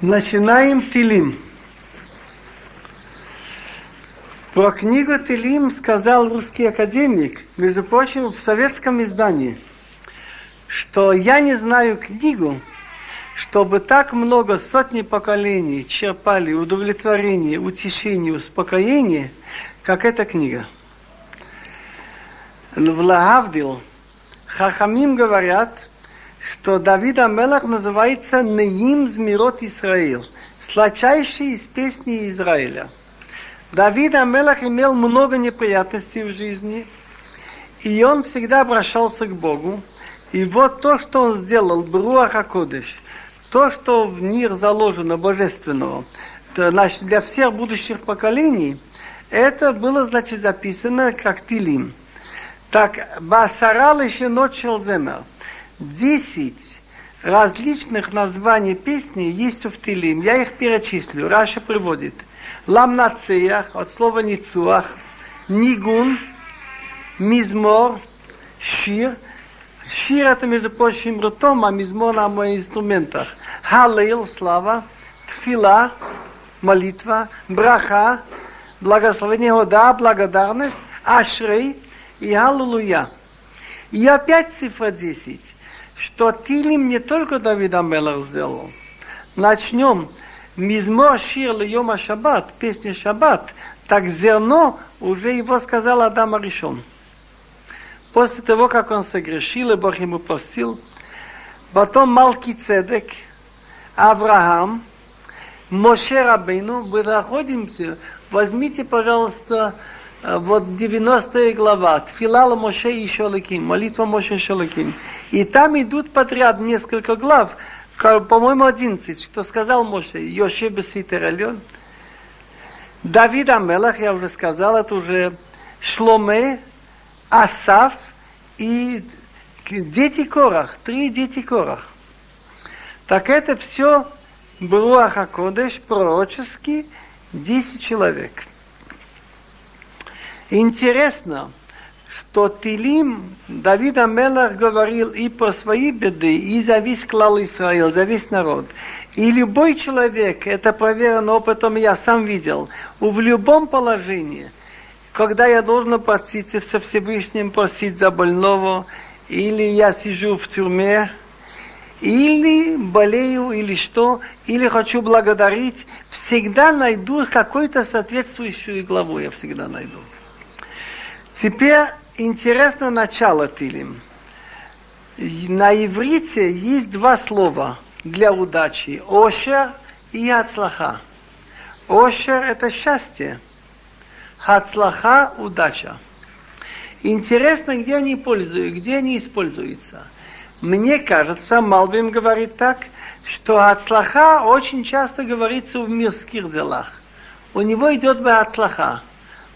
Начинаем Тилим. Про книгу Тилим сказал русский академик, между прочим, в советском издании, что я не знаю книгу, чтобы так много сотни поколений черпали удовлетворение, утешение, успокоение, как эта книга. В Лагавдил Хахамим говорят, что Давида Амелах называется Неим Змирот Исраил, сладчайший из песни Израиля. Давид Амелах имел много неприятностей в жизни, и он всегда обращался к Богу. И вот то, что он сделал, Бруаха Акодыш, то, что в мир заложено божественного, значит, для всех будущих поколений, это было, значит, записано как Тилим. Так, Басарал еще ночил земель. 10 различных названий песни есть у Втилим. Я их перечислю. Раша приводит. Ламнацеях, от слова Ницуах, Нигун, Мизмор, Шир. Шир это, между прочим, ртом, а мизмор на моих инструментах. Халил, слава, Тфила, молитва, Браха, благословение, Года благодарность, Ашрей и Аллилуйя. И опять цифра 10 что Тилим не только Давид Амелах сделал. Начнем. Мизмор Шир Йома Шаббат, песня Шаббат, так зерно уже его сказал Адам Аришон. После того, как он согрешил, и Бог ему простил, потом Малки Цедек, Авраам, Моше Рабейну, мы находимся, возьмите, пожалуйста, вот 90 глава, Тфилала Моше и Шолаким, молитва Моше и Шолаким. И там идут подряд несколько глав, по-моему, 11, что сказал Моше, Йоше Беситер Ален. Давид Амелах, я уже сказал, это уже Шломе, Асав и дети Корах, три дети Корах. Так это все Бруаха Кодеш, пророческий, 10 человек. Интересно, что Тилим Давид Амелах говорил и про свои беды, и за весь клал Израил, за весь народ. И любой человек, это проверено опытом, я сам видел, в любом положении, когда я должен проситься со Всевышним, просить за больного, или я сижу в тюрьме, или болею, или что, или хочу благодарить, всегда найду какую-то соответствующую главу, я всегда найду. Теперь интересно начало Тилим. На иврите есть два слова для удачи. Ошер и Ацлаха. Ошер – это счастье. Хацлаха – удача. Интересно, где они пользуются, где они используются. Мне кажется, Малбим говорит так, что Ацлаха очень часто говорится в мирских делах. У него идет бы Ацлаха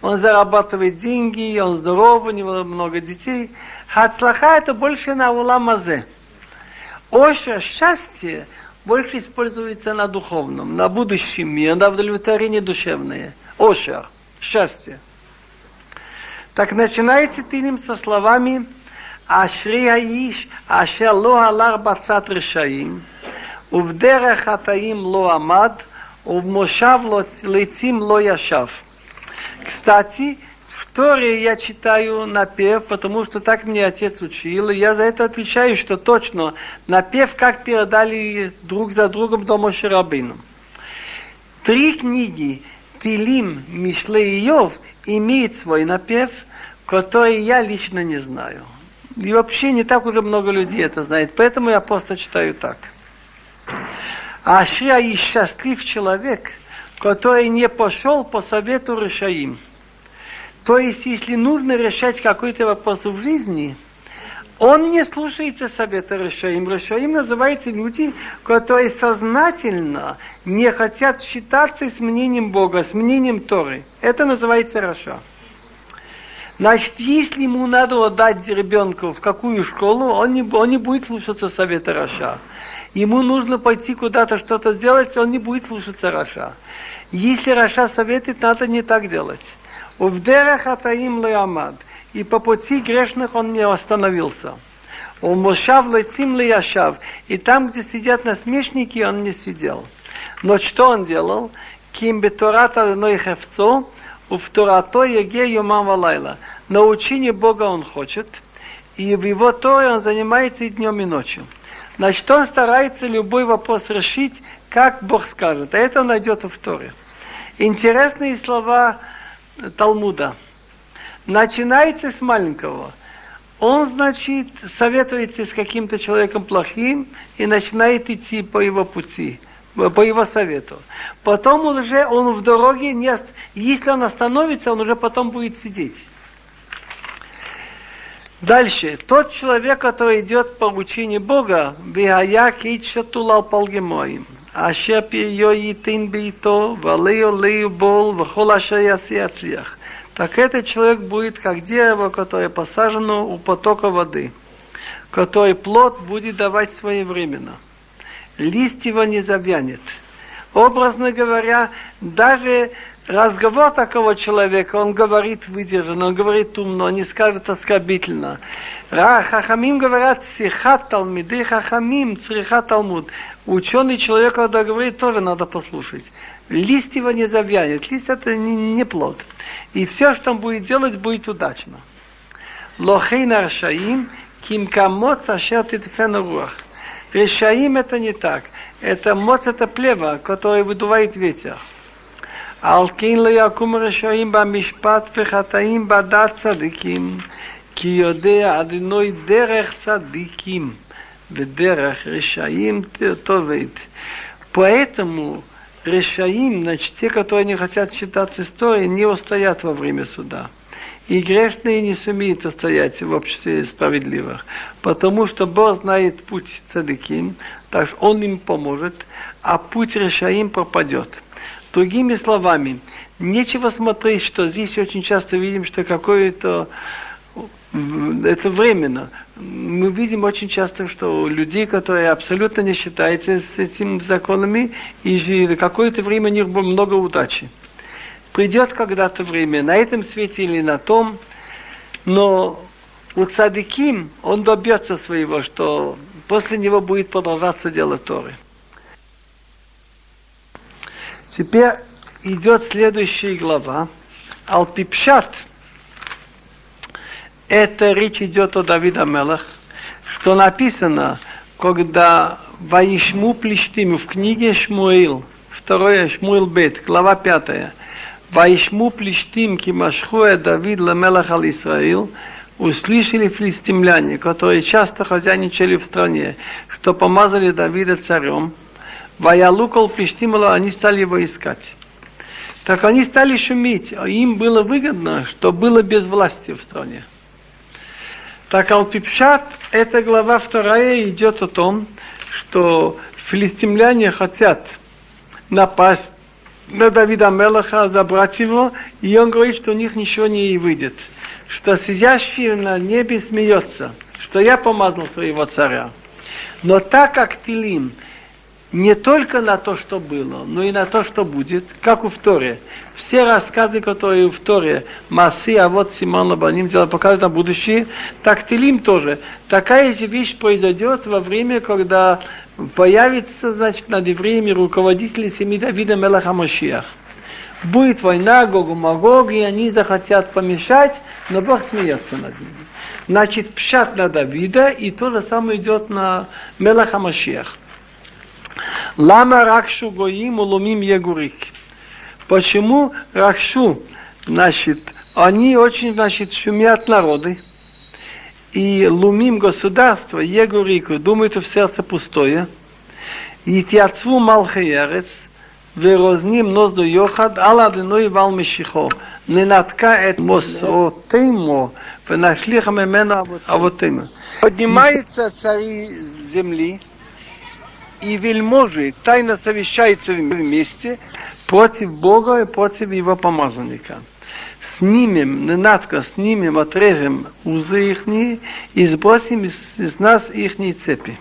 он зарабатывает деньги, он здоров, у него много детей. Хацлаха это больше на уламазе. Оша, счастье, больше используется на духовном, на будущем мире, на удовлетворение душевное. Оша, счастье. Так начинается тынем со словами Ашри Аиш, Аша Ло Алар Бацат Решаим, Увдера Хатаим Ло Амад, Увмошав Лецим Ло Яшав. Кстати, в Торе я читаю напев, потому что так мне отец учил, и я за это отвечаю, что точно напев, как передали друг за другом до Мошерабину. Три книги Тилим, Мишле и Йов имеют свой напев, который я лично не знаю. И вообще не так уже много людей это знает, поэтому я просто читаю так. Ашия и счастлив человек – который не пошел по совету Решаим. То есть, если нужно решать какой-то вопрос в жизни, он не слушается совета Решаим. Решаим называется люди, которые сознательно не хотят считаться с мнением Бога, с мнением Торы. Это называется Раша. Значит, если ему надо отдать ребенка в какую школу, он не, он не будет слушаться совета Раша. Ему нужно пойти куда-то что-то сделать, он не будет слушаться Раша. Если Раша советует, надо не так делать. Увдерах атаим леамад. И по пути грешных он не остановился. У Мошав лецим яшав. И там, где сидят насмешники, он не сидел. Но что он делал? Ким бетурата ной хевцо, у вторато еге юмам валайла. На учение Бога он хочет, и в его Торе он занимается и днем, и ночью. Значит, он старается любой вопрос решить, как Бог скажет. А это он найдет в Торе. Интересные слова Талмуда. Начинайте с маленького. Он, значит, советуется с каким-то человеком плохим и начинает идти по его пути, по его совету. Потом он уже, он в дороге, не, если он остановится, он уже потом будет сидеть. Дальше. Тот человек, который идет по учению Бога, вихая китша тулал полгемоим. אשר פריו ייתן בעיתו, ועליהו лею бол, вахол אשר יעשה יצליח. Так этот человек будет как дерево, которое посажено у потока воды, который плод будет давать своевременно. Лист его не завянет. Образно говоря, даже разговор такого человека, он говорит выдержанно, он говорит умно, он не скажет оскорбительно. Хахамим говорят, сихат талмиды хахамим, црихат талмуд. Ученый человек, когда говорит, тоже надо послушать. Лист его не завянет. Лист это не, не плод. И все, что он будет делать, будет удачно. Лохейн аршаим, ким камоц ашер титфен руах. Решаим это не так. Это моц это плева, которое выдувает ветер. על כן לא יקום רשעים במשפט וחטאים בדת צדיקים, כי יודע אדינוי דרך צדיקים бедерах решаим тиртовит. Поэтому решаим, значит, те, которые не хотят считаться историей, не устоят во время суда. И грешные не сумеют устоять в обществе справедливых, потому что Бог знает путь цадыким, так что Он им поможет, а путь решаим пропадет. Другими словами, нечего смотреть, что здесь очень часто видим, что какое-то это временно. Мы видим очень часто, что людей, которые абсолютно не считаются с этими законами, и какое-то время у них было много удачи. Придет когда-то время, на этом свете или на том, но у цадиким он добьется своего, что после него будет продолжаться дело Торы. Теперь идет следующая глава. Алпипшат. Это речь идет о Давида Мелах, что написано, когда Ваишму Плештим в книге Шмуил, второе Шмуил Бет, глава пятая. Ваишму Плештим Кимашхуя Давид Ламелах Ал Исраил, услышали филистимляне, которые часто хозяйничали в стране, что помазали Давида царем, Ваялукал Плештимала, они стали его искать. Так они стали шуметь, а им было выгодно, что было без власти в стране. Так Алпипшат, эта глава вторая идет о том, что филистимляне хотят напасть на Давида Мелаха, забрать его, и он говорит, что у них ничего не выйдет. Что сидящий на небе смеется, что я помазал своего царя. Но так как Тилим не только на то, что было, но и на то, что будет, как у Торе. Все рассказы, которые в Торе, Маси, а вот Симон Лабаним делал, показывают на будущее, так Телим тоже. Такая же вещь произойдет во время, когда появится, значит, над евреями руководители семьи Давида Мелаха Машиах. Будет война, Гогу Магог, и они захотят помешать, но Бог смеется над ними. Значит, пшат на Давида, и то же самое идет на Мелаха Машиах. Лама ракшу гоим улумим ягурик. Почему ракшу, значит, они очень, значит, шумят народы, и лумим государство, егурику, думают в сердце пустое, и тяцву малхаярец, верозним нозду йохад, аладиной вал мешихо, не натка эт мосотеймо, венашлиха мемена авотеймо. А Поднимаются цари земли, и вельможи тайно совещаются вместе против Бога и против Его помазанника. Снимем, ненадко снимем, отрежем узы их и сбросим из, из нас их цепи.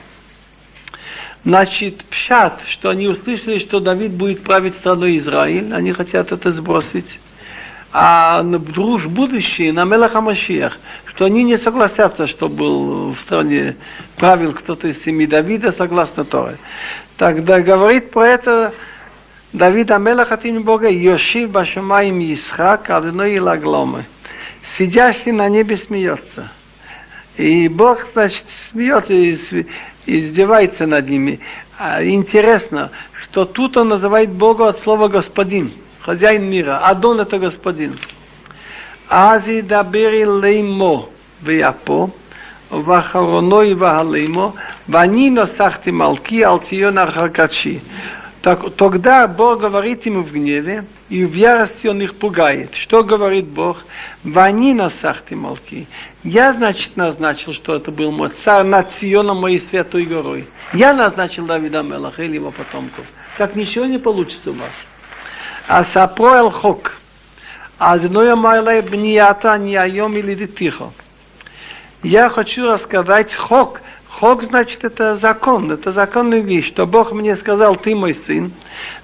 Значит, пшат, что они услышали, что Давид будет править страной Израиль, они хотят это сбросить а друж будущее, на Мелаха Машиях, что они не согласятся, что был в стране правил кто-то из семьи Давида, согласно Торе. Тогда говорит про это Давид Амелах от имени Бога, Йошив Башумаим Исхак, одной лагломы. Сидящий на небе смеется. И Бог, значит, смеется и издевается над ними. А интересно, что тут он называет Бога от слова «господин», хозяин мира, Адон это господин. Ази дабери леймо вияпо, вахароно и вахалеймо, ванина сахти малки алтион архакачи. Так, тогда Бог говорит ему в гневе, и в ярости он их пугает. Что говорит Бог? Вани на молки. Я, значит, назначил, что это был мой царь над Сионом, моей святой горой. Я назначил Давида Мелаха или его потомков. Так ничего не получится у вас. А сапроэл хок. Одной майлай бнията не айом или тихо. Я хочу рассказать хок, Хок значит это закон, это законная вещь, что Бог мне сказал, ты мой сын.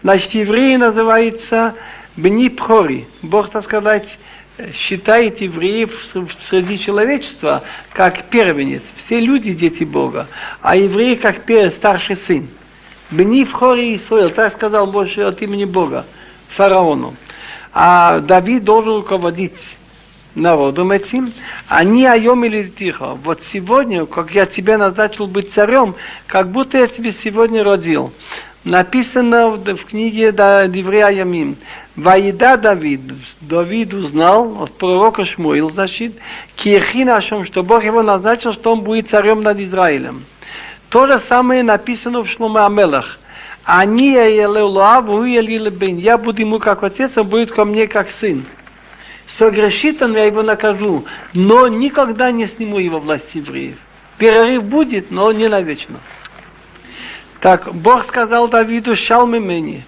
Значит, евреи называется Бни Пхори. Бог, так сказать, считает евреев среди человечества как первенец. Все люди дети Бога, а евреи как старший сын. Бни Пхори Исраил, так сказал Боже от имени Бога, фараону. А Давид должен руководить народом этим, они айом или тихо. Вот сегодня, как я тебя назначил быть царем, как будто я тебя сегодня родил. Написано в, в книге Диврея Ямим. Ваида Давид, Давид узнал от пророка Шмуил, значит, Кирхина Ашом, что Бог его назначил, что он будет царем над Израилем. То же самое написано в Шломе Амелах. Они я буду ему как отец, он будет ко мне как сын согрешит он, я его накажу, но никогда не сниму его власть евреев. Перерыв будет, но не навечно. Так, Бог сказал Давиду, шал мимени,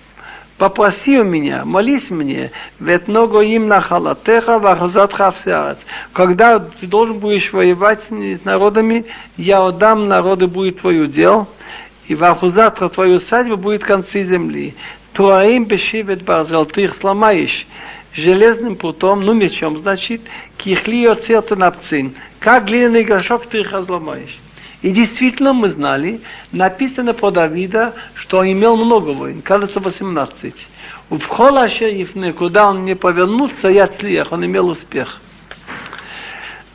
попроси у меня, молись мне, ведь много им на халатеха, вахазатха всеарец. Когда ты должен будешь воевать с народами, я отдам народы будет твое дел, и вахузатра твою усадьбу будет концы земли. Туаим бешивет барзел, ты их сломаешь, железным путом, ну мечом, значит, кихли оцерта напцин. Как глиняный горшок ты их разломаешь. И действительно мы знали, написано про Давида, что он имел много войн, кажется 18. В Холаше Ифне, куда он не повернулся, я цлиях, он имел успех.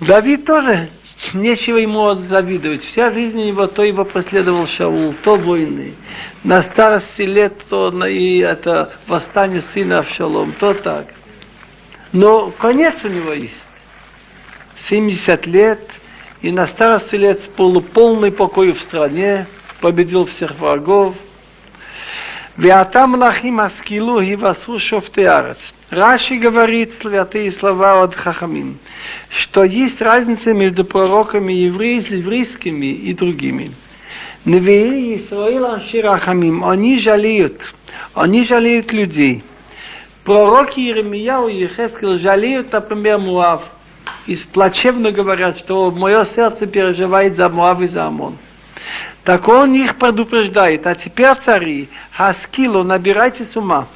Давид тоже нечего ему завидовать. Вся жизнь его то его преследовал Шаул, то войны. На старости лет то на, и это восстание сына Авшалом, то так. Но конец у него есть. 70 лет, и на старости лет полный покой в стране, победил всех врагов. Веатам лахим аскилу и васу шофтеарец. Раши говорит святые слова от Хахамин, что есть разница между пророками еврейскими и другими. Невеи Исраил Анширахамим, они жалеют, они жалеют людей – Пророки Иеремияу и Ехескел жалеют, например, Муав. И плачевно говорят, что мое сердце переживает за Муав и за Амон. Так он их предупреждает. А теперь, цари, Хаскилу, набирайте с ума.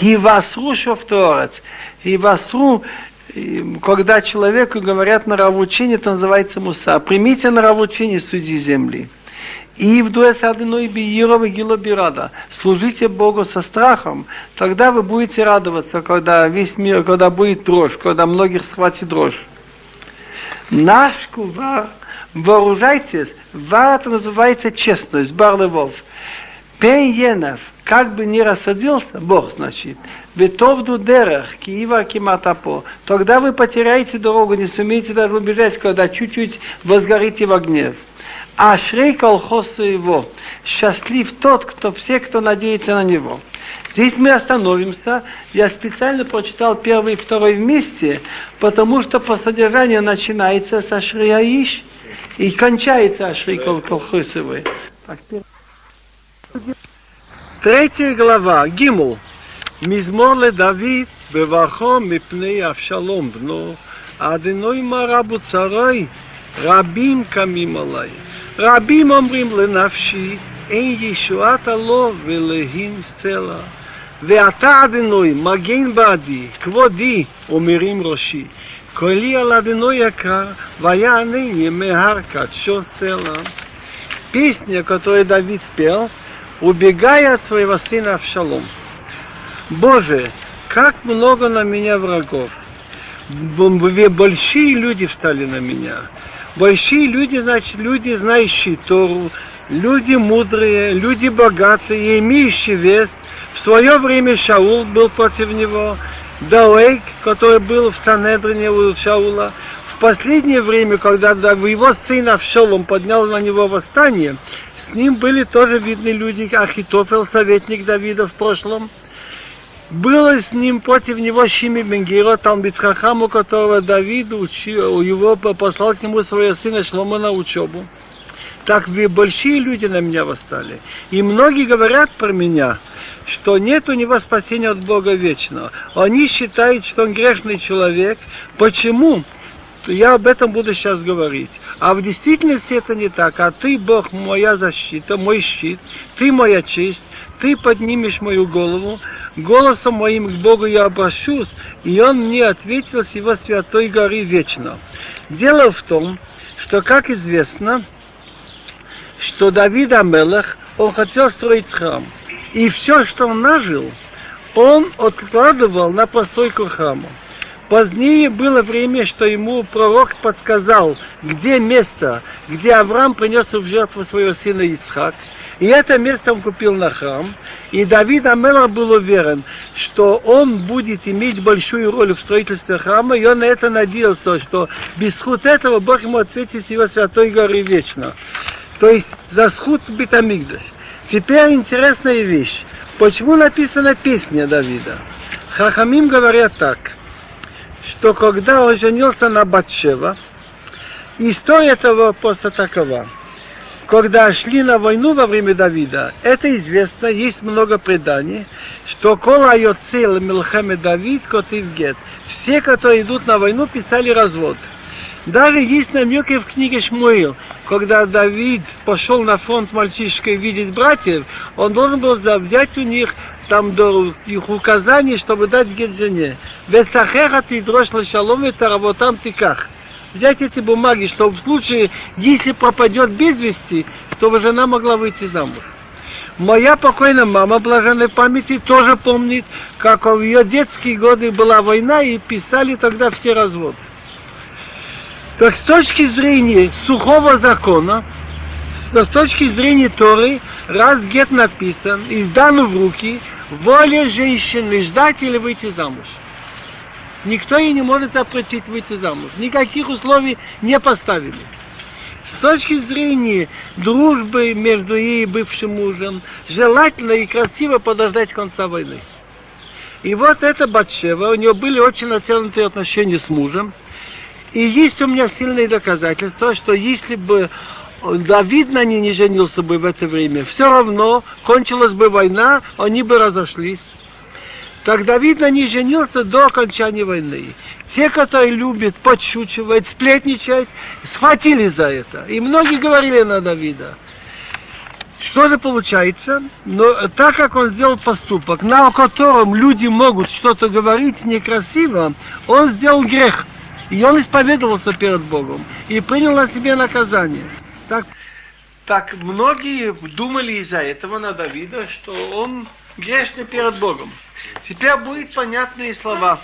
И васру шофторец. И васру, когда человеку говорят на равучение, это называется муса. Примите на равучение судьи земли. И в дуэсадиной биирова гило бирада. Служите Богу со страхом, тогда вы будете радоваться, когда весь мир, когда будет дрожь, когда многих схватит дрожь. Наш кувар, вооружайтесь, вар это называется честность, барлевов. Пен как бы не рассадился, Бог значит, Ветовду дерах, киива киматапо. Тогда вы потеряете дорогу, не сумеете даже убежать, когда чуть-чуть возгорите в гнев. Ашрей колхозу его. Счастлив тот, кто все, кто надеется на него. Здесь мы остановимся. Я специально прочитал первый и второй вместе, потому что по содержанию начинается с Ашрияиш и кончается Ашрей колхозовый. Третья глава, Гимул. מזמור Давид בברכו מפני אבשלום בנו, אדינוי מרבו צרי, רבים קמים עלי. רבים אומרים לנפשי, אין ישועת הלא ולהים סלע. ואתה אדינוי, מגן בעדי, כבודי, ומרים ראשי. קולי על אדינוי יקר, ויענני מהר קדשו סלע. Песня, которую Давид пел, убегая от своего сына Авшалом. Боже, как много на меня врагов. Большие люди встали на меня. Большие люди, значит, люди, знающие Тору, люди мудрые, люди богатые, имеющие вес. В свое время Шаул был против него, Даойк, который был в Санедрине у Шаула. В последнее время, когда его сын Авшолом поднял на него восстание, с ним были тоже видны люди, Ахитофел, советник Давида в прошлом. Было с ним против него Шими Бенгиро, Талмит Хахам, у которого Давид учил, его послал к нему своего сына Шлома на учебу. Так большие люди на меня восстали. И многие говорят про меня, что нет у него спасения от Бога вечного. Они считают, что он грешный человек. Почему? Я об этом буду сейчас говорить. А в действительности это не так. А ты, Бог, моя защита, мой щит, ты моя честь, ты поднимешь мою голову, голосом моим к Богу я обращусь, и он мне ответил с его святой горы вечно. Дело в том, что, как известно, что Давид Амелах, он хотел строить храм. И все, что он нажил, он откладывал на постройку храма. Позднее было время, что ему пророк подсказал, где место, где Авраам принес в жертву своего сына Ицхак. И это место он купил на храм. И Давид Амелах был уверен, что он будет иметь большую роль в строительстве храма, и он на это надеялся, что без сход этого Бог ему ответит с его святой горы вечно. То есть за сход Битамигдаш. Теперь интересная вещь. Почему написана песня Давида? Хахамим говорят так – что когда он женился на Батшева, история этого просто такова. Когда шли на войну во время Давида, это известно, есть много преданий, что Кола Йоцел Милхаме Давид Котив Гет. Все, которые идут на войну, писали развод. Даже есть намеки в книге Шмуил, когда Давид пошел на фронт мальчишкой видеть братьев, он должен был взять у них там до их указаний, чтобы дать гет жене. Весахеха ты дрожь шалом это работам тиках. Взять эти бумаги, чтобы в случае, если пропадет без вести, чтобы жена могла выйти замуж. Моя покойная мама блаженной памяти тоже помнит, как в ее детские годы была война и писали тогда все разводы. Так с точки зрения сухого закона, с точки зрения Торы, раз гет написан, издан в руки, воля женщины ждать или выйти замуж. Никто ей не может запретить выйти замуж. Никаких условий не поставили. С точки зрения дружбы между ей и бывшим мужем, желательно и красиво подождать конца войны. И вот эта Батшева, у нее были очень натянутые отношения с мужем. И есть у меня сильные доказательства, что если бы Давид на ней не женился бы в это время, все равно кончилась бы война, они бы разошлись. Так Давид на ней женился до окончания войны. Те, которые любят подшучивать, сплетничать, схватили за это. И многие говорили на Давида. Что же получается? Но так как он сделал поступок, на котором люди могут что-то говорить некрасиво, он сделал грех. И он исповедовался перед Богом и принял на себе наказание. Так, так многие думали из-за этого на Давида, что он грешный перед Богом. Теперь будут понятные слова.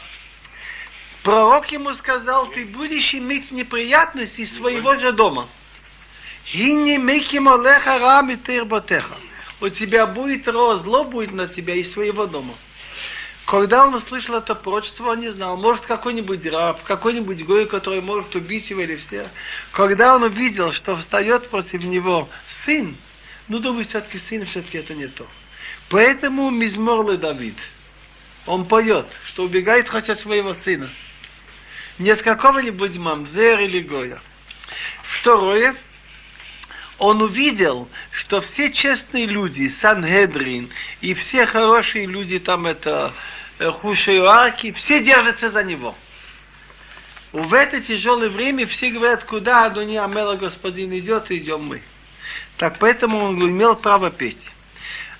Пророк ему сказал, ты будешь иметь неприятности своего же дома. У тебя будет зло будет на тебя из своего дома. Когда он услышал это пророчество, он не знал, может какой-нибудь раб, какой-нибудь гой, который может убить его или все. Когда он увидел, что встает против него сын, ну, думаю, все-таки сын, все-таки это не то. Поэтому Мизморлы Давид, он поет, что убегает хоть от своего сына. Нет какого-нибудь мамзер или гоя. Второе, он увидел, что все честные люди, Сангедрин и все хорошие люди, там это Хушиоарки, все держатся за него. В это тяжелое время все говорят, куда Адони Амела господин идет, идем мы. Так поэтому он имел право петь.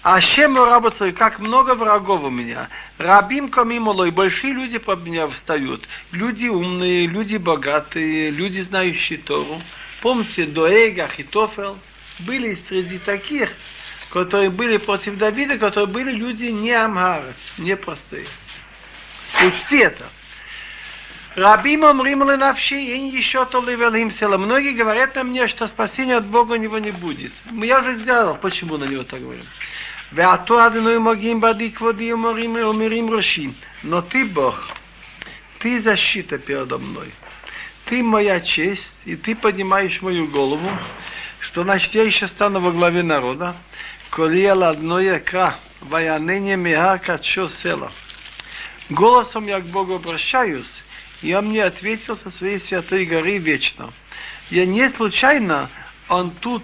А чем работаю, как много врагов у меня. Рабим камимолой, большие люди по меня встают. Люди умные, люди богатые, люди, знающие Тору. Помните, Доэга, Хитофел, были среди таких, которые были против Давида, которые были люди не амгарец, не простые. Учти это. Рабим омрим ленавши, и еще то левелим села. Многие говорят на мне, что спасения от Бога у него не будет. Я уже сделал, почему на него так говорим. ועתו אדוני מגיעים בעדי כבודי ומרים ומרים ראשי. Но ты, Бог, ты защита передо мной. Ты моя честь, и ты поднимаешь мою голову, что значит я еще стану во главе народа. Колия ладное кра, ваянение мега качо села. Голосом я к Богу обращаюсь, и он мне ответил со своей святой горы вечно. Я не случайно, он тут,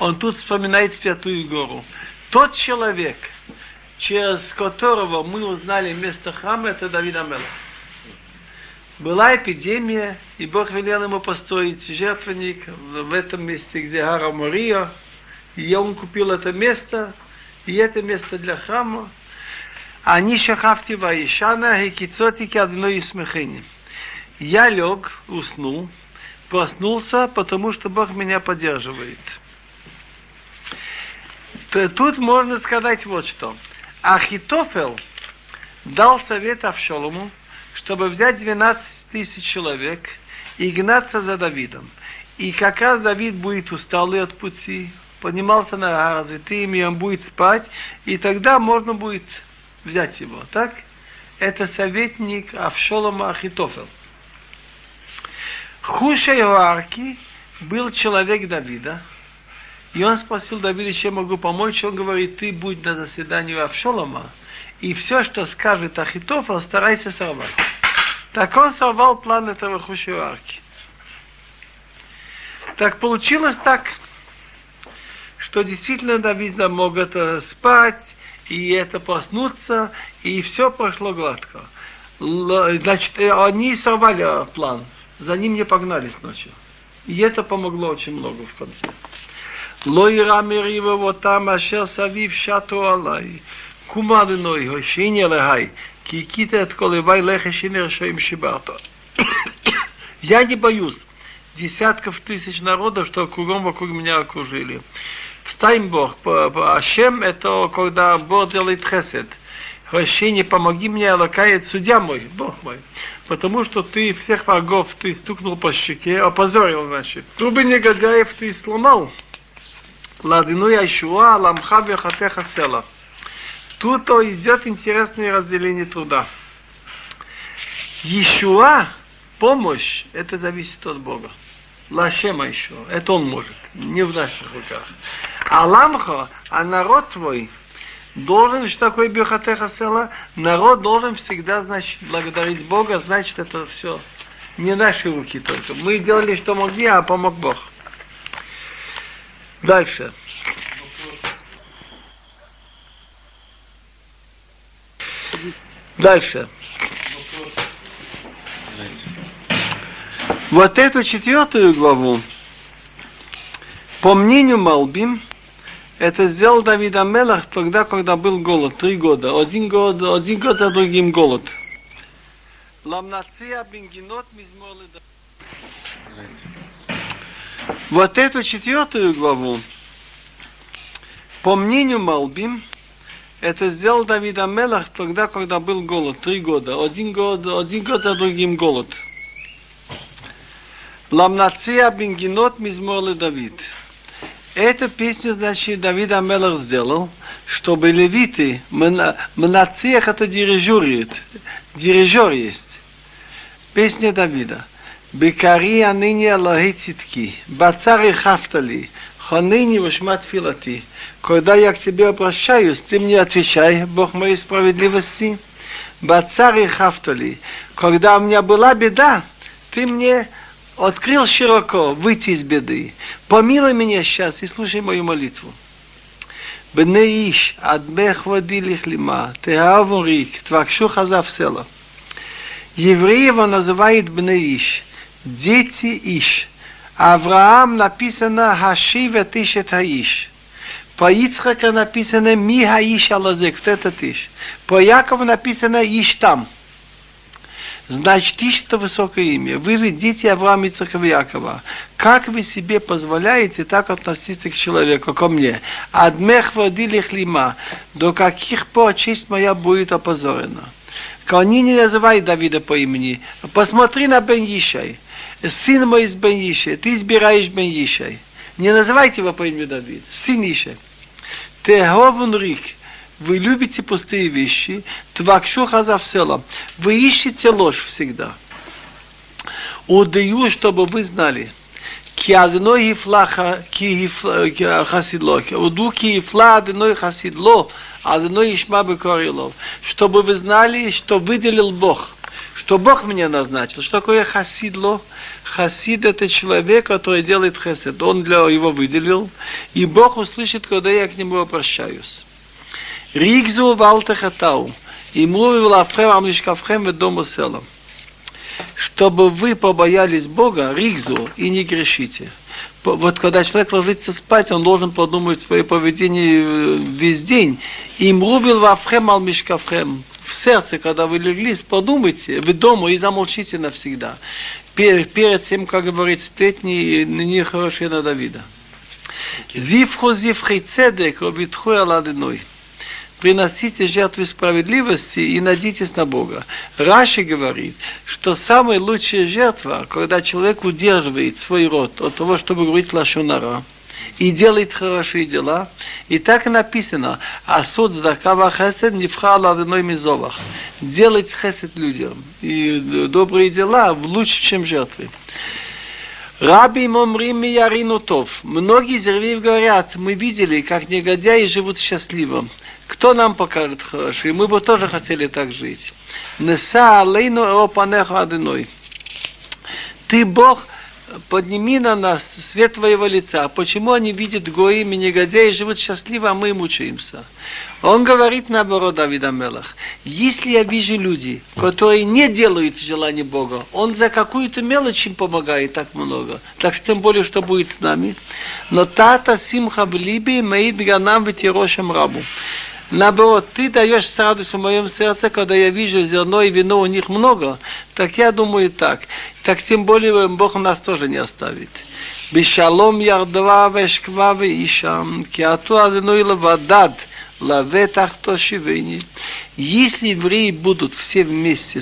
он тут вспоминает святую гору. Тот человек, через которого мы узнали место храма, это Давид Амелах. Была эпидемия, и Бог велел ему построить жертвенник в этом месте, где Гара Мория, и он купил это место, и это место для храма. Они шахавти ваишана, и кицотики одной смехини. Я лег, уснул, проснулся, потому что Бог меня поддерживает. Тут можно сказать вот что. Ахитофел дал совет Авшолому, чтобы взять 12 тысяч человек и гнаться за Давидом. И как раз Давид будет усталый от пути, поднимался на развитым, и он будет спать, и тогда можно будет взять его. Так? Это советник Авшолома Ахитофел. Хуша Иоарки был человек Давида, и он спросил Давида, чем могу помочь. Он говорит, ты будь на заседании Авшолома, и все, что скажет Ахитофел, старайся сорвать. Так он сорвал план этого Хушеварки. Так получилось так, что действительно, видно, могут э, спать, и это проснуться, и все прошло гладко. Э, значит, э, они сорвали план, за ним не погнались ночью. И это помогло очень много в конце. Лойра мирива вот там ашер савив шату алай. Кумадной хошиня легай. Кикита от колевай лехешине решаем шибарто. Я не боюсь десятков тысяч народов, что кругом вокруг меня окружили. Бог, Ашем это когда Бог делает хесед. Хощение, помоги мне, Алакает, судья мой, Бог мой. Потому что ты всех врагов, ты стукнул по щеке, опозорил, значит. Трубы негодяев ты сломал. Ладину Яшуа, Ламха Вехатеха Села. Тут идет интересное разделение труда. Ишуа, помощь, это зависит от Бога. Лашема еще, это он может, не в наших руках. А ламха, а народ твой, должен, что такое Бехатеха Села, народ должен всегда, значит, благодарить Бога, значит, это все не наши руки только. Мы делали, что могли, а помог Бог. Дальше. Дальше. Вот эту четвертую главу, по мнению Малбим, это сделал Давид Амелах тогда, когда был голод, три года. Один год, один год, а другим голод. Вот эту четвертую главу, по мнению Малбим, это сделал Давид Амелах тогда, когда был голод, три года. Один год, один год, а другим голод. Ламнация бенгинот мизмолы Давид. Эта песня, значит, Давид Амелах сделал, чтобы левиты, мнацех это дирижуриет, дирижер есть. Песня Давида. Бекари аныни Аллахи цитки, бацари хафтали, ханыни вашмат филати. Когда я к тебе обращаюсь, ты мне отвечай, Бог моей справедливости. Бацари хафтали, когда у меня была беда, ты мне открыл широко, выйти из беды. Помилуй меня сейчас и слушай мою молитву. Бнеиш иш, адбех водилих лима, теаву рик, твакшу хазав села. Евреева называет бне иш, дети иш. Авраам написано хашива тишет хаиш. По Ицхака написано ми иш алазек, вот этот иш. По Якову написано иш там. Значит, ищет высокое имя. Вы же дети Авраама, Ицхака и Якова. Как вы себе позволяете так относиться к человеку, ко мне? Адмех водили хлима. До каких пор честь моя будет опозорена? Они не называют Давида по имени. Посмотри на Бен Ишай. Сын мой из Бен Ишай. Ты избираешь Бен Ишай. Не называйте его по имени Давид. Сын Ишай. Теховун рик. Вы любите пустые вещи. Твакшу хазавсела. Вы ищете ложь всегда. Удаю, чтобы вы знали. כי אדוני הפלא חסיד לו, הודו כי הפלא אדוני חסיד לו, אדוני ישמע בקור אלוב. Чтобы вы знали, что выделил Бог, что Бог меня назначил. Что такое хасидло? Хасид это человек, который делает хесед. Он для его выделил, и Бог услышит, когда я к нему обращаюсь. Ригзу валтахатау. И млuvил Афрем Амлишкавхем ведому селом чтобы вы побоялись Бога, ригзу, и не грешите. Вот когда человек ложится спать, он должен подумать свое поведение весь день. Им рубил вафхем ал мишкавхем. В сердце, когда вы легли, подумайте, вы дома и замолчите навсегда. Перед тем, как говорить сплетни, нехорошие на Давида. Зивху зивхей цедек, обитху аладиной приносите жертвы справедливости и надейтесь на Бога. Раши говорит, что самая лучшая жертва, когда человек удерживает свой род от того, чтобы говорить лашонара, и делает хорошие дела. И так написано, а суд здакава хесед не вхала одной мизовах. Делать хесед людям. И добрые дела лучше, чем жертвы. Раби Момрим Яринутов. Многие из говорят, мы видели, как негодяи живут счастливо. Кто нам покажет хороший? Мы бы тоже хотели так жить. Неса алейну опанеха адыной. Ты, Бог, подними на нас свет твоего лица. Почему они видят гоим и негодяи живут счастливо, а мы мучаемся? Он говорит наоборот, Давид Амелах, если я вижу люди, которые не делают желание Бога, он за какую-то мелочь им помогает так много. Так тем более, что будет с нами. Но тата симха в либи меид ганам ветирошем рабу. Наоборот, ты даешь радость в моем сердце, когда я вижу зерно и вино у них много. Так я думаю так. Так тем более Бог нас тоже не оставит. בשלום ירדבה ואשכבה ואישה, כי עתו אדינוי לבדד, לבטח תושיבני. Если евреи будут все вместе,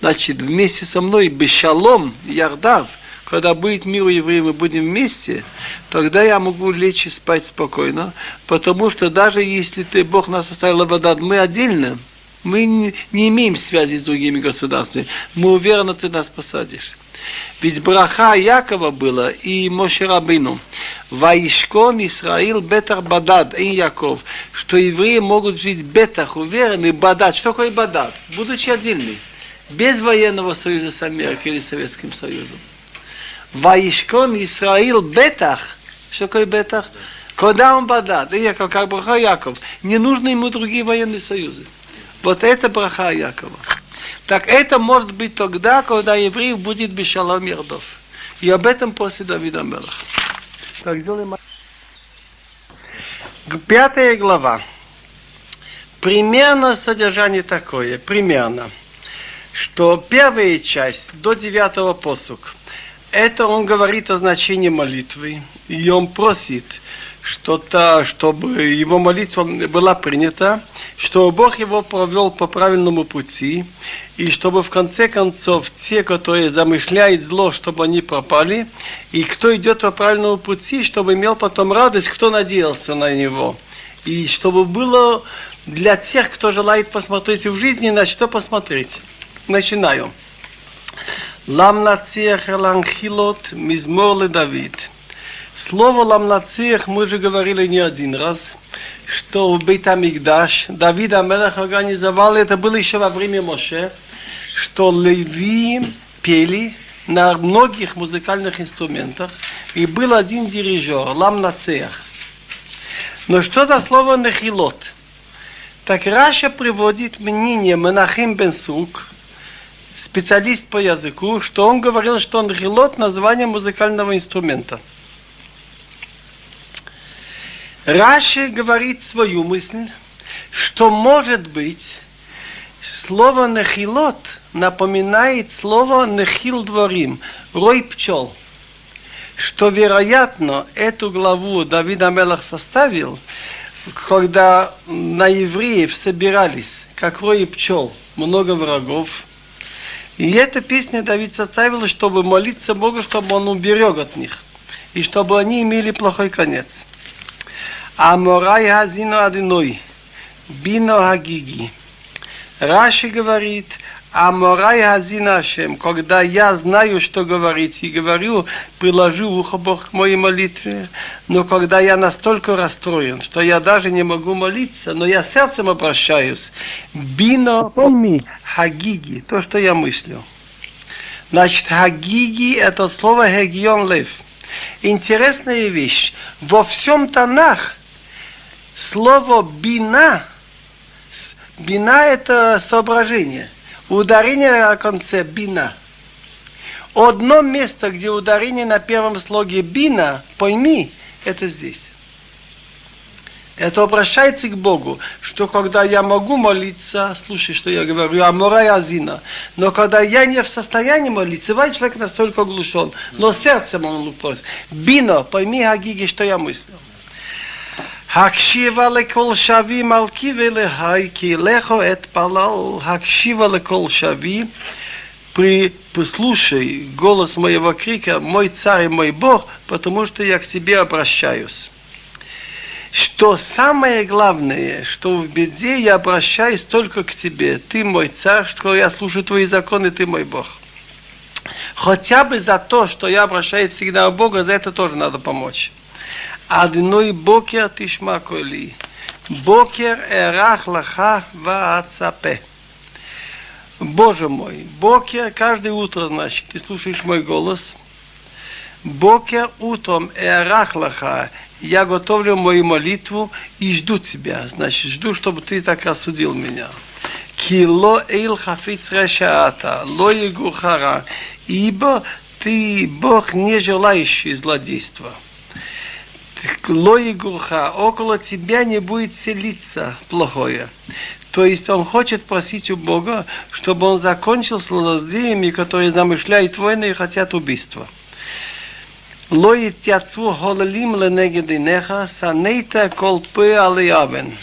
значит, вместе со мной, бешалом, ярдав, когда будет мир у евреев, мы будем вместе, тогда я могу лечь и спать спокойно, потому что даже если ты, Бог нас оставил Абадад, мы отдельно, мы не, имеем связи с другими государствами, мы уверены, ты нас посадишь. Ведь браха Якова было и Мошерабину. Ваишкон Исраил Бетах Бадад, и Яков, что евреи могут жить Бетах, уверены, Бадад. Что такое Бадад? Будучи отдельны, без военного союза с Америкой или Советским Союзом. Ваишкон Исраил Бетах. Что такое Бетах? Когда он бадат, Яков, как браха Яков, не нужны ему другие военные союзы. Вот это браха Якова. Так это может быть тогда, когда еврей будет бешалом Ердов. И об этом после Давида Мелах. Так, сделаем... Пятая глава. Примерно содержание такое, примерно, что первая часть до девятого посук – это он говорит о значении молитвы, и он просит, что-то, чтобы его молитва была принята, чтобы Бог его провел по правильному пути, и чтобы в конце концов те, которые замышляют зло, чтобы они пропали, и кто идет по правильному пути, чтобы имел потом радость, кто надеялся на него. И чтобы было для тех, кто желает посмотреть в жизни, на что посмотреть. Начинаю. Ламнациях Ланхилот Мизмор Давид. Слово Ламнациях мы же говорили не один раз, что в Бейтамикдаш Давид Амелах организовал, это было еще во время Моше, что леви пели на многих музыкальных инструментах, и был один дирижер, Ламнациях. Но что за слово Нехилот? Так Раша приводит мнение Менахим бен Сук, специалист по языку, что он говорил, что он рилот название музыкального инструмента. Раши говорит свою мысль, что может быть Слово «нехилот» напоминает слово «нехил дворим», «рой пчел». Что, вероятно, эту главу Давид Амелах составил, когда на евреев собирались, как рой пчел, много врагов. И эта песня Давид составил, чтобы молиться Богу, чтобы он уберег от них, и чтобы они имели плохой конец. Аморай Хазино Адиной, Бино Хагиги. Раши говорит, Аморай Хазина Ашем, когда я знаю, что говорить, и говорю, приложу ухо Бог к моей молитве, но когда я настолько расстроен, что я даже не могу молиться, но я сердцем обращаюсь, бино, пойми, хагиги, то, что я мыслю. Значит, хагиги – это слово хегион лев. Интересная вещь. Во всем Танах слово бина – Бина – это соображение. Ударение на конце бина. Одно место, где ударение на первом слоге бина, пойми, это здесь. Это обращается к Богу, что когда я могу молиться, слушай, что я говорю, амора и азина, но когда я не в состоянии молиться, бывает человек настолько оглушен, но сердцем он просит. Бино, пойми, Агиги, что я мыслю. הקשיבה לכל שבי מלכי ולהי, כי לכו אתפלל, הקשיבה לכל שבי, при, послушай голос моего крика, мой царь и мой Бог, потому что я к тебе обращаюсь. Что самое главное, что в беде я обращаюсь только к тебе. Ты мой царь, что я слушаю твои законы, ты мой Бог. Хотя бы за то, что я обращаюсь всегда к Богу, за это тоже надо помочь. Адной бокер тишма коли. Бокер эрах лаха ваацапе. Боже мой, Бокер, каждое утро, значит, ты слушаешь мой голос. Бокер утром эрах лаха. Я готовлю мою молитву и жду тебя. Значит, жду, чтобы ты так осудил меня. Кило эйл хафиц решаата, ло ибо ты Бог не желающий злодейства лоигуха, около тебя не будет селиться плохое. То есть он хочет просить у Бога, чтобы он закончил с злодеями, которые замышляют войны и хотят убийства. Лои тяцу холалим ленегединеха, санейта колпы алиявен.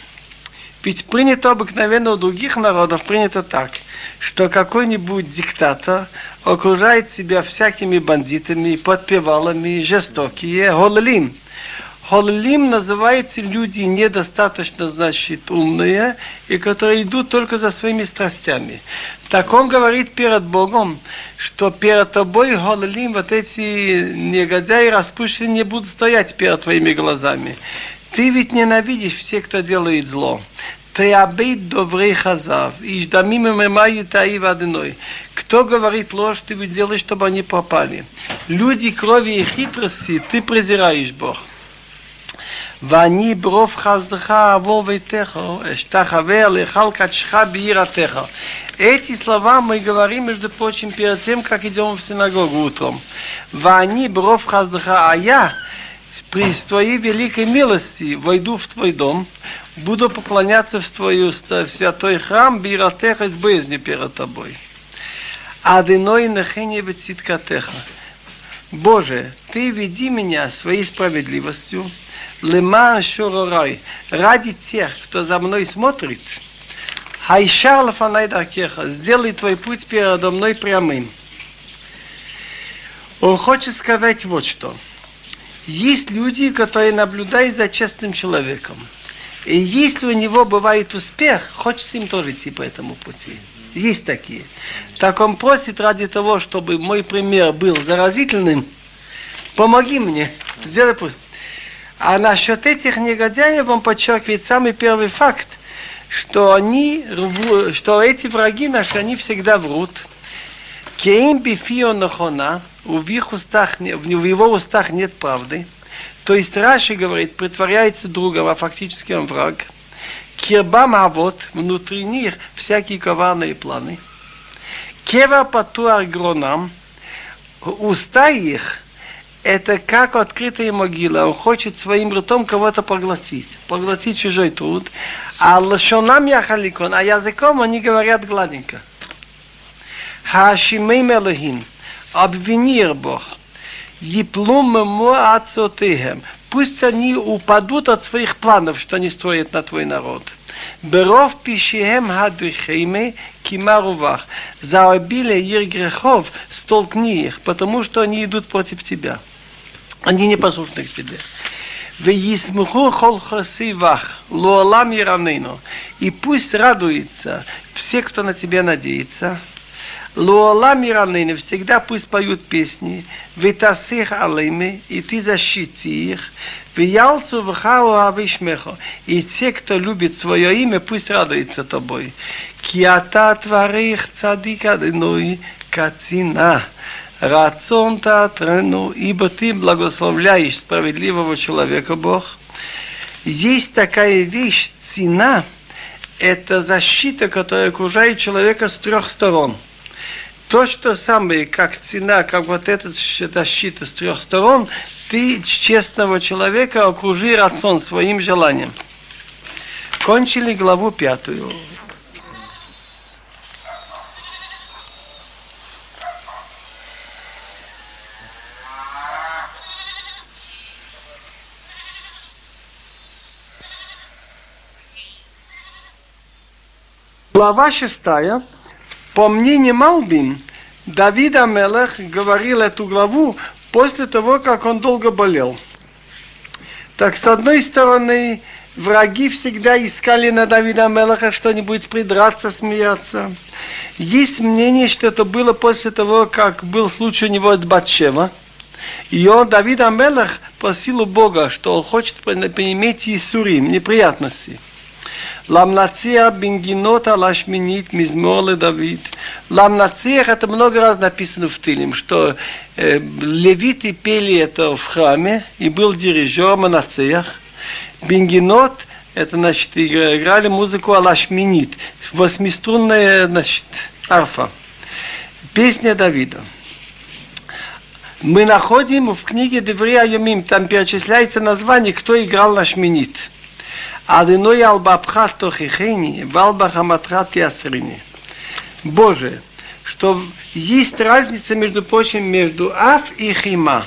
Ведь принято обыкновенно у других народов, принято так, что какой-нибудь диктатор окружает себя всякими бандитами, подпевалами, жестокие, холалим – Холлим называется люди недостаточно, значит, умные, и которые идут только за своими страстями. Так он говорит перед Богом, что перед тобой, Холлим, вот эти негодяи распущенные будут стоять перед твоими глазами. Ты ведь ненавидишь всех, кто делает зло. Обид добрый хазав, и ждамим мемай таи водяной. Кто говорит ложь, ты делаешь, чтобы они пропали. Люди крови и хитрости, ты презираешь Бог. ואני ברוב חסדך אעבור ביתך, אשתחווה לאכל קדשך ביראתך. Эти слова мы говорим, между прочим, перед тем, как идем в синагогу утром. Вани бров хаздыха, а я при твоей великой милости войду в твой дом, буду поклоняться в твой в святой храм, биратеха с боязнью перед тобой. Адыной нахене циткатеха. Боже, ты веди меня своей справедливостью, лема шуророй, ради тех, кто за мной смотрит, хайшар лафанай даркеха, сделай твой путь передо мной прямым. Он хочет сказать вот что. Есть люди, которые наблюдают за честным человеком. И если у него бывает успех, хочется им тоже идти по этому пути. Есть такие. Так он просит ради того, чтобы мой пример был заразительным, помоги мне, сделай путь. А насчет этих негодяев он подчеркивает самый первый факт, что они, что эти враги наши, они всегда врут. Кеим бифио нахона, в их устах, в его устах нет правды. То есть Раши говорит, притворяется другом, а фактически он враг. Кирбам авод, внутри них всякие коварные планы. Кева патуар гронам, уста их это как открытая могила. Он хочет своим ртом кого-то поглотить. Поглотить чужой труд. А лошонам яхаликон, а языком они говорят гладенько. Хашимей Элохим, обвинир Бог. Еплум ацотыхем. Пусть они упадут от своих планов, что они строят на твой народ. Беров пищеем хадвихейме кимарувах. За обилие их грехов столкни их, потому что они идут против тебя. Они непослушны к тебе. Веисмуху хол хасивах, луалам. И пусть радуется все, кто на тебя надеется. Луалам яравнейну, всегда пусть поют песни. Ветасих алейми, и ты защити их. Виялцу вхау авишмехо. И те, кто любит свое имя, пусть радуется тобой. Киата тварих цадик адыной кацина. Рацион Татрену, ибо ты благословляешь справедливого человека, Бог. Есть такая вещь, цена, это защита, которая окружает человека с трех сторон. То, что самое, как цена, как вот эта защита с трех сторон, ты честного человека окружи рацион своим желанием. Кончили главу пятую. Глава шестая. По мнению Малбин, Давид Амелех говорил эту главу после того, как он долго болел. Так, с одной стороны, враги всегда искали на Давида Мелаха что-нибудь придраться, смеяться. Есть мнение, что это было после того, как был случай у него от Батшева. И он, Давид Амелах, просил у Бога, что он хочет иметь Исурим, неприятности. Ламнациях бенгинота лашминит мизмор Давид. Ламнациях это много раз написано в Тилим, что э, левиты пели это в храме, и был дирижер Манациях. Бенгинот это значит играли музыку алашминит, восьмиструнная значит, арфа. Песня Давида. Мы находим в книге Деврия Юмим, там перечисляется название, кто играл на шминит. Адыной албабха тохихени, валба хаматхат ясрини. Боже, что есть разница, между прочим, между аф и хима.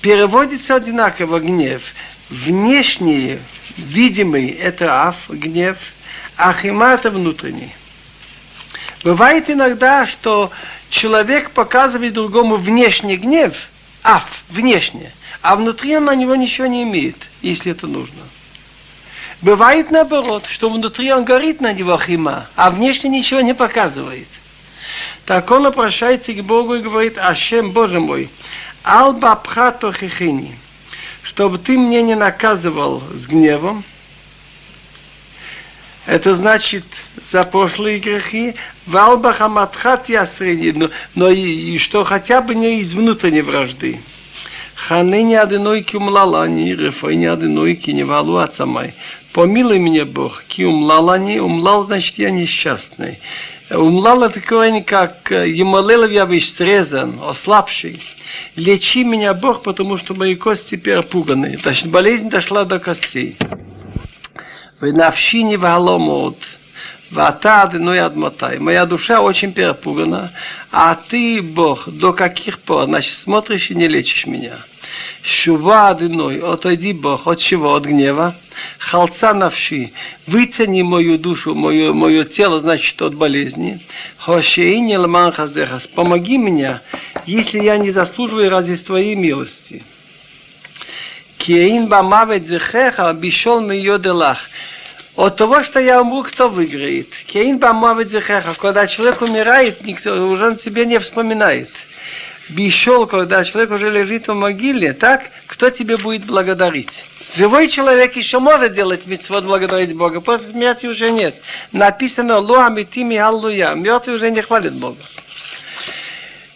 Переводится одинаково гнев. Внешний, видимый, это аф, гнев, а хима это внутренний. Бывает иногда, что человек показывает другому внешний гнев, аф, внешне, а внутри он на него ничего не имеет, если это нужно. Бывает наоборот, что внутри он горит на него хима, а внешне ничего не показывает. Так он обращается к Богу и говорит, Ашем, Боже мой, алба пхато хихини, чтобы ты мне не наказывал с гневом, это значит за прошлые грехи, валба хаматхат ясрени, но, но и, и что хотя бы не из внутренней вражды. Ханыни адыной кюмлалани, рефойни адыной киневалу ацамай. Помилуй меня, Бог, ки умлалани, умлал, значит, я несчастный. Умлал это такое, как Емалелов я вещь срезан, ослабший. Лечи меня, Бог, потому что мои кости перепуганы. Значит, болезнь дошла до костей. Вы навшини валомот. Вата адыной адмотай. Моя душа очень перепугана. А ты, Бог, до каких пор? Значит, смотришь и не лечишь меня. Шува адыной, отойди, Бог, от чего? От гнева. Халца навши, выцени мою душу, мое, мое тело, значит, от болезни. Хошеини ламан хаздехас, помоги мне, если я не заслуживаю разве твоей милости. Кеин бамавет зехеха, бишол делах. От того, что я умру, кто выиграет? Кейн бамавет зехеха. Когда человек умирает, никто уже он себе не вспоминает. Бишол, когда человек уже лежит в могиле, так, кто тебе будет благодарить? Живой человек еще может делать митцвот, благодарить Бога. После смерти уже нет. Написано «Луа митими аллуя». Мертвый уже не хвалит Бога.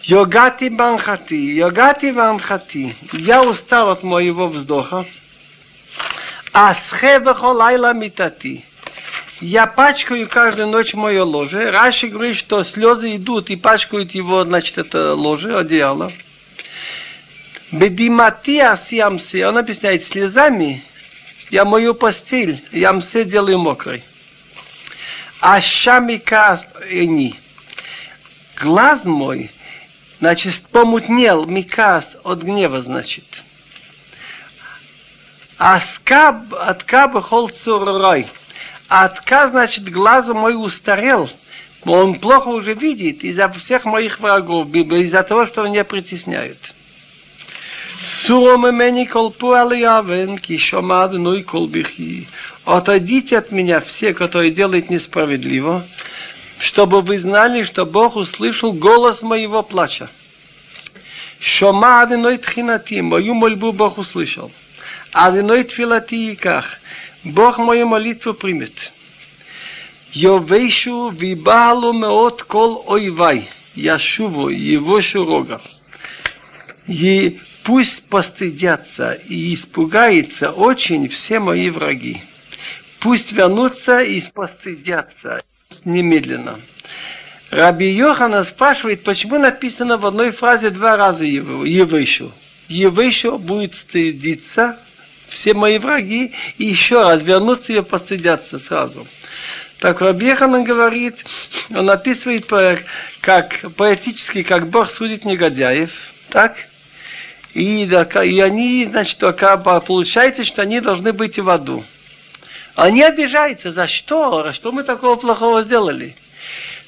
Йогати банхати, йогати банхати. Я устал от моего вздоха. Асхе лайла митати. Я пачкаю каждую ночь мое ложе. Раши говорит, что слезы идут и пачкают его, значит, это ложе, одеяло. Бедиматиас ямсе, он объясняет, слезами я мою постель, ямсе делаю мокрой. А щамика не. Глаз мой, значит, помутнел, микас от гнева, значит. А скаб, от каба хол цурой. Отка, значит, глазу мой устарел. Он плохо уже видит из-за всех моих врагов, из-за того, что меня притесняют. Суро мемени колпу алиявен, ки шомад ной колбихи. Отойдите от меня все, которые делают несправедливо, чтобы вы знали, что Бог услышал голос моего плача. Шома адиной тхинати, мою мольбу Бог услышал. Адиной тфилати ках, Бог мою молитву примет. Йовейшу вибалу меот кол ойвай, яшуву его шурога. И пусть постыдятся и испугаются очень все мои враги. Пусть вернутся и постыдятся немедленно. Раби Йохана спрашивает, почему написано в одной фразе два раза Евышу. Евышу будет стыдиться, все мои враги, и еще раз вернуться и постыдятся сразу. Так Раби Йоханан говорит, он описывает как поэтически, как Бог судит негодяев, так? И, и они, значит, получается, что они должны быть в аду. Они обижаются. За что? Что мы такого плохого сделали?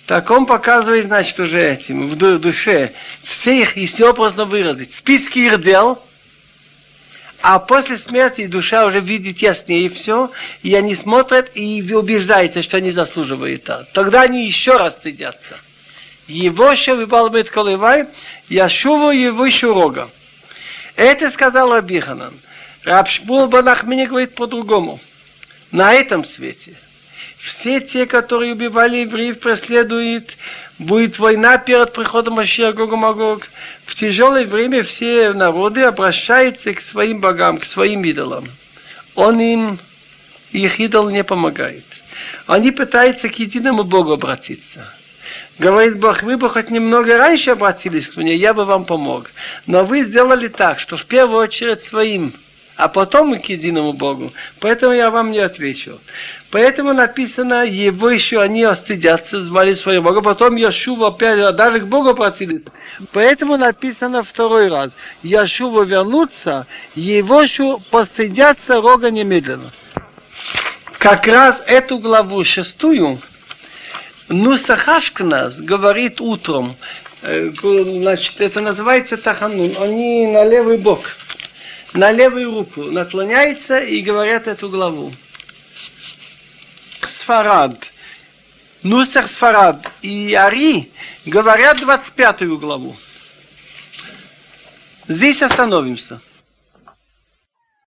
Так он показывает, значит, уже этим, в душе, все их, если образно выразить, списки их дел, а после смерти душа уже видит яснее все, и они смотрят и убеждаются, что они заслуживают это. Тогда они еще раз стыдятся. Его еще выбалбит колывай, я шуву его еще рога. Это сказал Абиханан. Раб Шмул Банахмини говорит по-другому на этом свете. Все те, которые убивали евреев, преследуют, будет война перед приходом Машия Гога Магог. В тяжелое время все народы обращаются к своим богам, к своим идолам. Он им, их идол не помогает. Они пытаются к единому Богу обратиться. Говорит Бог, вы бы хоть немного раньше обратились к мне, я бы вам помог. Но вы сделали так, что в первую очередь своим а потом к единому Богу. Поэтому я вам не отвечу. Поэтому написано, его еще они остыдятся, звали своего Бога, потом Яшува опять, даже к Богу обратились. Поэтому написано второй раз, Яшува вернуться, его еще постыдятся рога немедленно. Как раз эту главу шестую, Нусахашкнас говорит утром, э, значит, это называется Таханун, они на левый бок на левую руку наклоняется и говорят эту главу. Сфарад, Нусах Сфарад и Ари говорят 25 главу. Здесь остановимся.